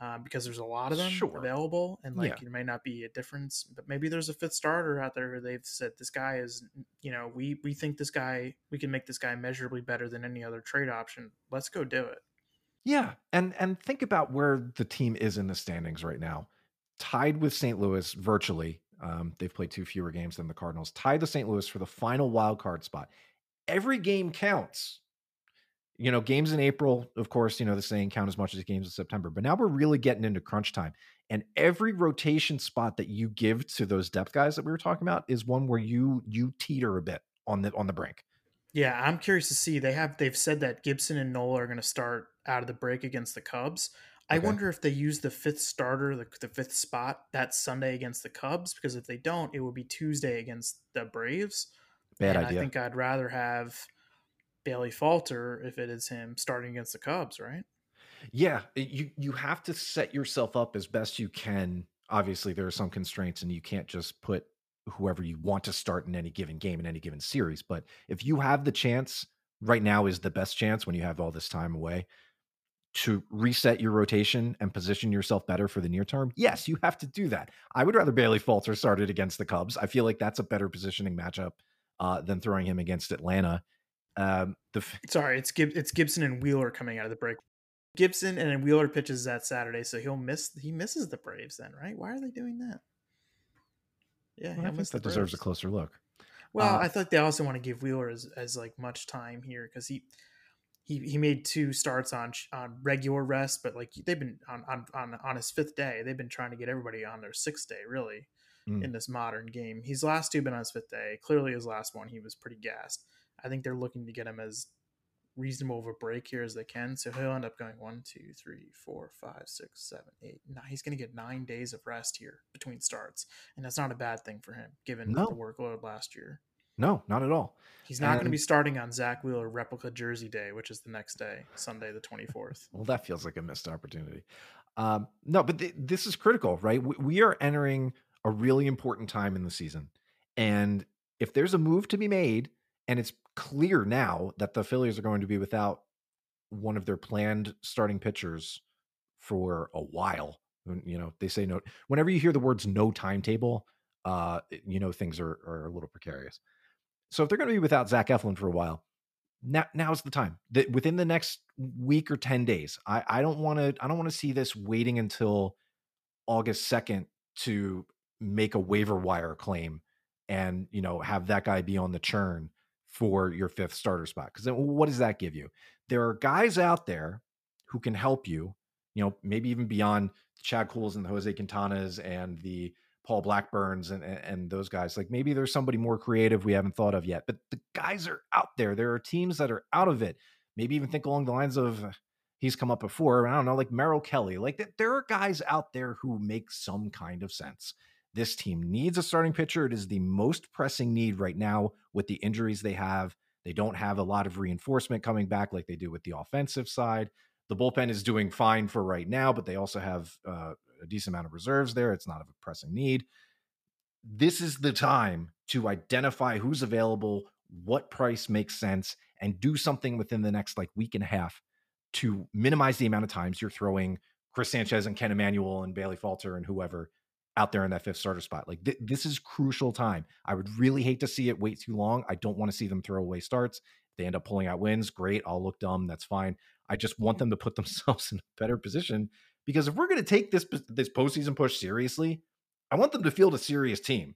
uh, because there's a lot of them sure. available, and like yeah. there may not be a difference, but maybe there's a fifth starter out there they've said this guy is, you know, we we think this guy we can make this guy measurably better than any other trade option. Let's go do it. Yeah, and and think about where the team is in the standings right now, tied with St. Louis virtually. Um, they've played two fewer games than the Cardinals. Tied to St. Louis for the final wild card spot. Every game counts you know, games in April, of course, you know, the saying count as much as games in September. But now we're really getting into crunch time. And every rotation spot that you give to those depth guys that we were talking about is one where you you teeter a bit on the on the brink. Yeah, I'm curious to see. They have they've said that Gibson and Nola are going to start out of the break against the Cubs. I okay. wonder if they use the fifth starter, the, the fifth spot that Sunday against the Cubs, because if they don't, it would be Tuesday against the Braves. Bad and idea. I think I'd rather have Bailey Falter if it is him starting against the Cubs, right? Yeah, you you have to set yourself up as best you can. Obviously, there are some constraints, and you can't just put whoever you want to start in any given game in any given series. But if you have the chance, right now is the best chance when you have all this time away to reset your rotation and position yourself better for the near term. Yes, you have to do that. I would rather Bailey Falter started against the Cubs. I feel like that's a better positioning matchup uh, than throwing him against Atlanta um, the f- sorry, it's Gib- it's Gibson and Wheeler coming out of the break. Gibson and then Wheeler pitches that Saturday, so he'll miss he misses the Braves then, right? Why are they doing that? Yeah, well, I think that deserves a closer look. Well, uh, I thought they also want to give Wheeler as, as like much time here because he he he made two starts on on regular rest, but like they've been on on on, on his fifth day, they've been trying to get everybody on their sixth day, really, mm. in this modern game. He's last two been on his fifth day. Clearly, his last one he was pretty gassed. I think they're looking to get him as reasonable of a break here as they can. So he'll end up going one, two, three, four, five, six, seven, eight. Now he's going to get nine days of rest here between starts, and that's not a bad thing for him given no. the workload last year. No, not at all. He's not going to be starting on Zack Wheeler replica Jersey Day, which is the next day, Sunday the twenty fourth. well, that feels like a missed opportunity. Um, no, but th- this is critical, right? We, we are entering a really important time in the season, and if there's a move to be made, and it's clear now that the Phillies are going to be without one of their planned starting pitchers for a while. You know, they say no. Whenever you hear the words "no timetable," uh, you know things are are a little precarious. So if they're going to be without Zach Eflin for a while, now now's the time. That within the next week or ten days, I I don't want to I don't want to see this waiting until August second to make a waiver wire claim and you know have that guy be on the churn for your fifth starter spot. Because what does that give you? There are guys out there who can help you, you know, maybe even beyond Chad Kuhls and the Jose Quintanas and the Paul Blackburns and, and those guys. Like maybe there's somebody more creative we haven't thought of yet, but the guys are out there. There are teams that are out of it. Maybe even think along the lines of uh, he's come up before. I don't know, like Merrill Kelly. Like there are guys out there who make some kind of sense. This team needs a starting pitcher. It is the most pressing need right now with the injuries they have. They don't have a lot of reinforcement coming back like they do with the offensive side. The bullpen is doing fine for right now, but they also have uh, a decent amount of reserves there. It's not a pressing need. This is the time to identify who's available, what price makes sense, and do something within the next like week and a half to minimize the amount of times you're throwing Chris Sanchez and Kent Emanuel and Bailey Falter and whoever out there in that fifth starter spot. Like th- this is crucial time. I would really hate to see it wait too long. I don't want to see them throw away starts. If they end up pulling out wins, great. I'll look dumb. That's fine. I just want them to put themselves in a better position because if we're going to take this this postseason push seriously, I want them to field a serious team.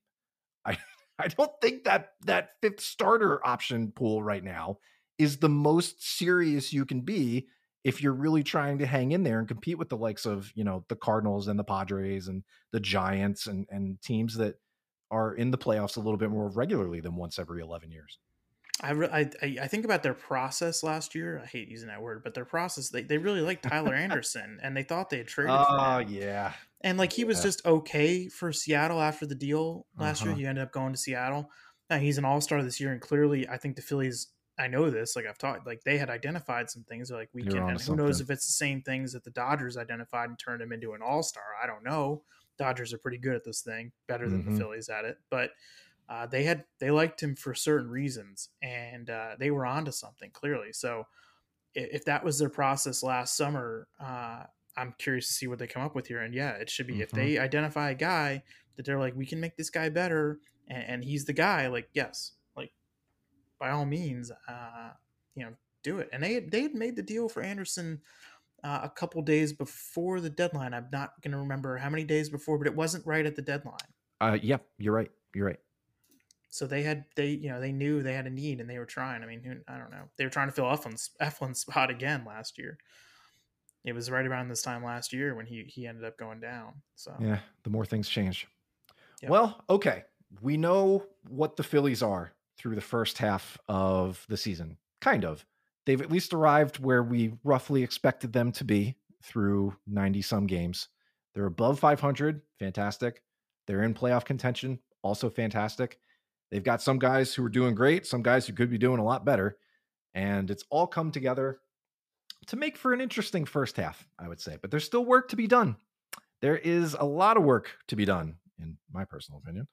I I don't think that that fifth starter option pool right now is the most serious you can be if you're really trying to hang in there and compete with the likes of you know the Cardinals and the Padres and the Giants and and teams that are in the playoffs a little bit more regularly than once every 11 years. I, re- I I think about their process last year. I hate using that word, but their process they, they really liked Tyler Anderson and they thought they had traded. Oh yeah, and like he was yeah. just okay for Seattle after the deal last Uh-huh. year. He ended up going to Seattle. Now he's an all star this year, and clearly I think the Phillies. I know this, like I've talked, like they had identified some things. Like we can, and who knows if it's the same things that the Dodgers identified and turned him into an all star. I don't know. Dodgers are pretty good at this thing, better than Mhm. the Phillies at it, but uh, they had they liked him for certain reasons, and uh, they were onto something clearly. So i- if that was their process last summer, uh, I'm curious to see what they come up with here. And yeah, it should be if Mhm. they identify a guy that they're like, we can make this guy better, and, and he's the guy. Like, yes, by all means, uh, you know, do it. And they they had made the deal for Anderson. Uh, a couple days before the deadline. I'm not going to remember how many days before, but it wasn't right at the deadline. uh, yep. You're right. You're right. So they had they you know they knew they had a need and they were trying. I mean, who, I don't know. They were trying to fill Eflin's Eflin's spot again last year. It was right around this time last year when he he ended up going down. So Yeah, the more things change. Yep. Well, okay. We know what the Phillies are through the first half of the season. Kind of. They've at least arrived where we roughly expected them to be through 90 some games. They're above 500. Fantastic. They're in playoff contention. Also fantastic. They've got some guys who are doing great, some guys who could be doing a lot better. And it's all come together to make for an interesting first half, I would say. But there's still work to be done. There is a lot of work to be done, in my personal opinion.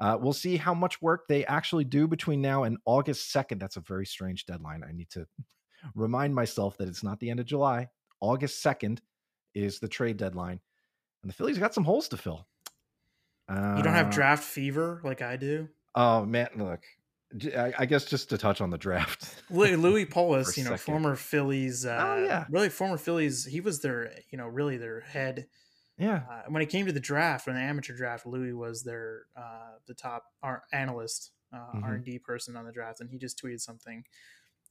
Uh, we'll see how much work they actually do between now and August 2nd. That's a very strange deadline. I need to remind myself that it's not the end of July. August 2nd is the trade deadline. And the Phillies got some holes to fill. Uh, you don't have draft fever like I do. Oh, man. Look, I guess just to touch on the draft. Lewis, Pollis, you know, second. former Phillies. Uh, Oh, yeah. really former Phillies. He was their you know really their head yeah. uh, when it came to the draft, when the amateur draft, Lewis was their uh, the top analyst, uh, Mhm. R and D person on the draft, and he just tweeted something.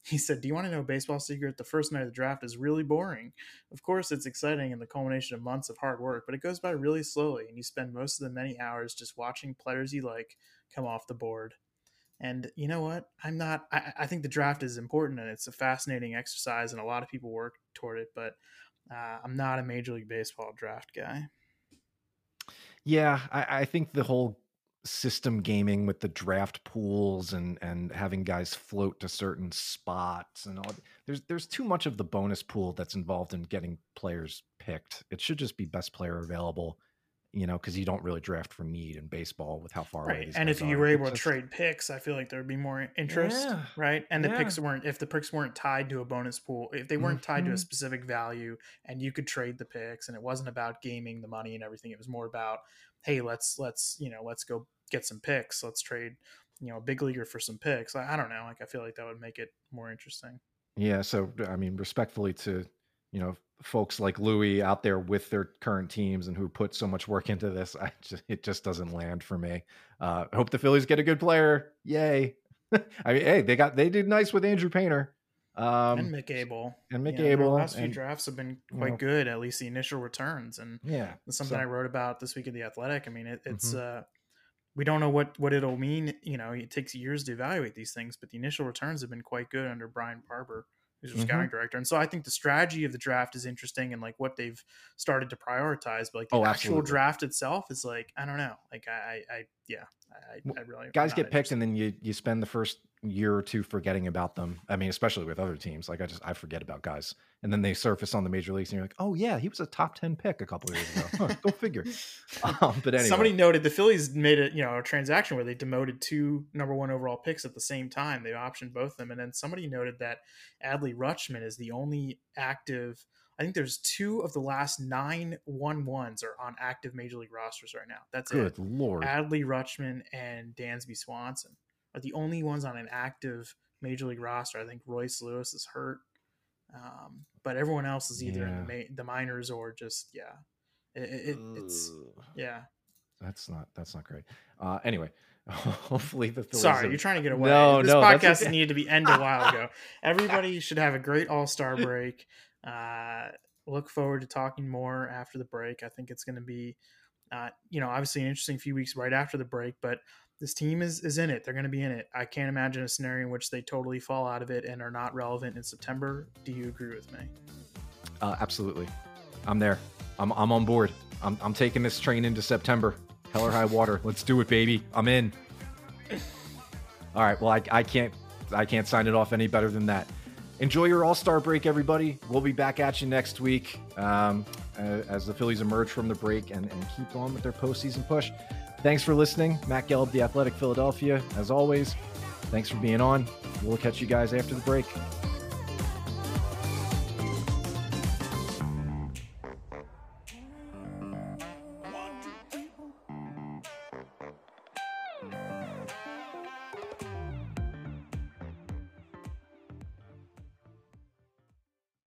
He said, "Do you want to know a baseball secret? The first night of the draft is really boring. Of course, it's exciting and the culmination of months of hard work, but it goes by really slowly, and you spend most of the many hours just watching players you like come off the board." And you know what? I'm not. I, I think the draft is important and it's a fascinating exercise, and a lot of people work toward it. But uh, I'm not a Major League Baseball draft guy. Yeah, I, I think the whole system gaming with the draft pools and and having guys float to certain spots and all there's there's too much of the bonus pool that's involved in getting players picked. It should just be best player available, you know, because you don't really draft for need in baseball with how far away Right. these And if you are. were able to just- trade picks, I feel like there would be more interest. Yeah. Right. And the Yeah. picks weren't, if the picks weren't tied to a bonus pool, if they weren't tied to a Mhm. specific value and you could trade the picks and it wasn't about gaming the money and everything, it was more about, hey, let's, let's, you know, let's go get some picks. Let's trade, you know, a big leaguer for some picks. I, I don't know. Like, I feel like that would make it more interesting. Yeah, so I mean, respectfully to you know folks like Lewis out there with their current teams and who put so much work into this, I just, it just doesn't land for me. Uh, I hope the Phillies get a good player. Yay! I mean, hey, they got they did nice with Andrew Painter um, and Mick Abel. and Mick You Abel last few and- drafts have been you quite know. good, at least the initial returns. And yeah, something so- I wrote about this week at the Athletic. I mean, it, it's Mhm. uh, we don't know what what it'll mean. You know, it takes years to evaluate these things, but the initial returns have been quite good under Brian Barber, who's Mhm. scouting director. And so I think the strategy of the draft is interesting and like what they've started to prioritize. But like the Oh, actual absolutely. draft itself is like I don't know. Like I, I, I yeah, I, I really guys get picked and then you you spend the first year or two forgetting about them. I mean, especially with other teams. Like I just I forget about guys, and then they surface on the major leagues, and you're like, oh yeah, he was a top ten pick a couple years ago. Huh, go figure. Um, but anyway, somebody noted the Phillies made a you know a transaction where they demoted two number one overall picks at the same time. They optioned both of them, and then somebody noted that Adley Rutschman is the only active. I think there's two of the last nine one ones are on active major league rosters right now. That's good it. Good lord. Adley Rutschman and Dansby Swanson are the only ones on an active major league roster. I think Royce Lewis is hurt, um, but everyone else is either Yeah. in the, ma- the minors or just yeah. It, it, it's yeah. That's not that's not great. Uh, anyway, hopefully the Phillies Sorry, you're trying to get away. No, this no, podcast okay. needed to be end a while ago. Everybody should have a great All Star break. Uh, look forward to talking more after the break. I think it's going to be, uh, you know, obviously an interesting few weeks right after the break, but this team is is in it. They're going to be in it. I can't imagine a scenario in which they totally fall out of it and are not relevant in September. Do you agree with me? Uh, absolutely, I'm there. I'm I'm on board. I'm I'm taking this train into September. Hell or high water. Let's do it, baby. I'm in. All right. Well, I, I can't I can't sign it off any better than that. Enjoy your All Star break, everybody. We'll be back at you next week um, as the Phillies emerge from the break and, and keep on with their postseason push. Thanks for listening, Matt Gelb, the Athletic Philadelphia. As always, thanks for being on. We'll catch you guys after the break.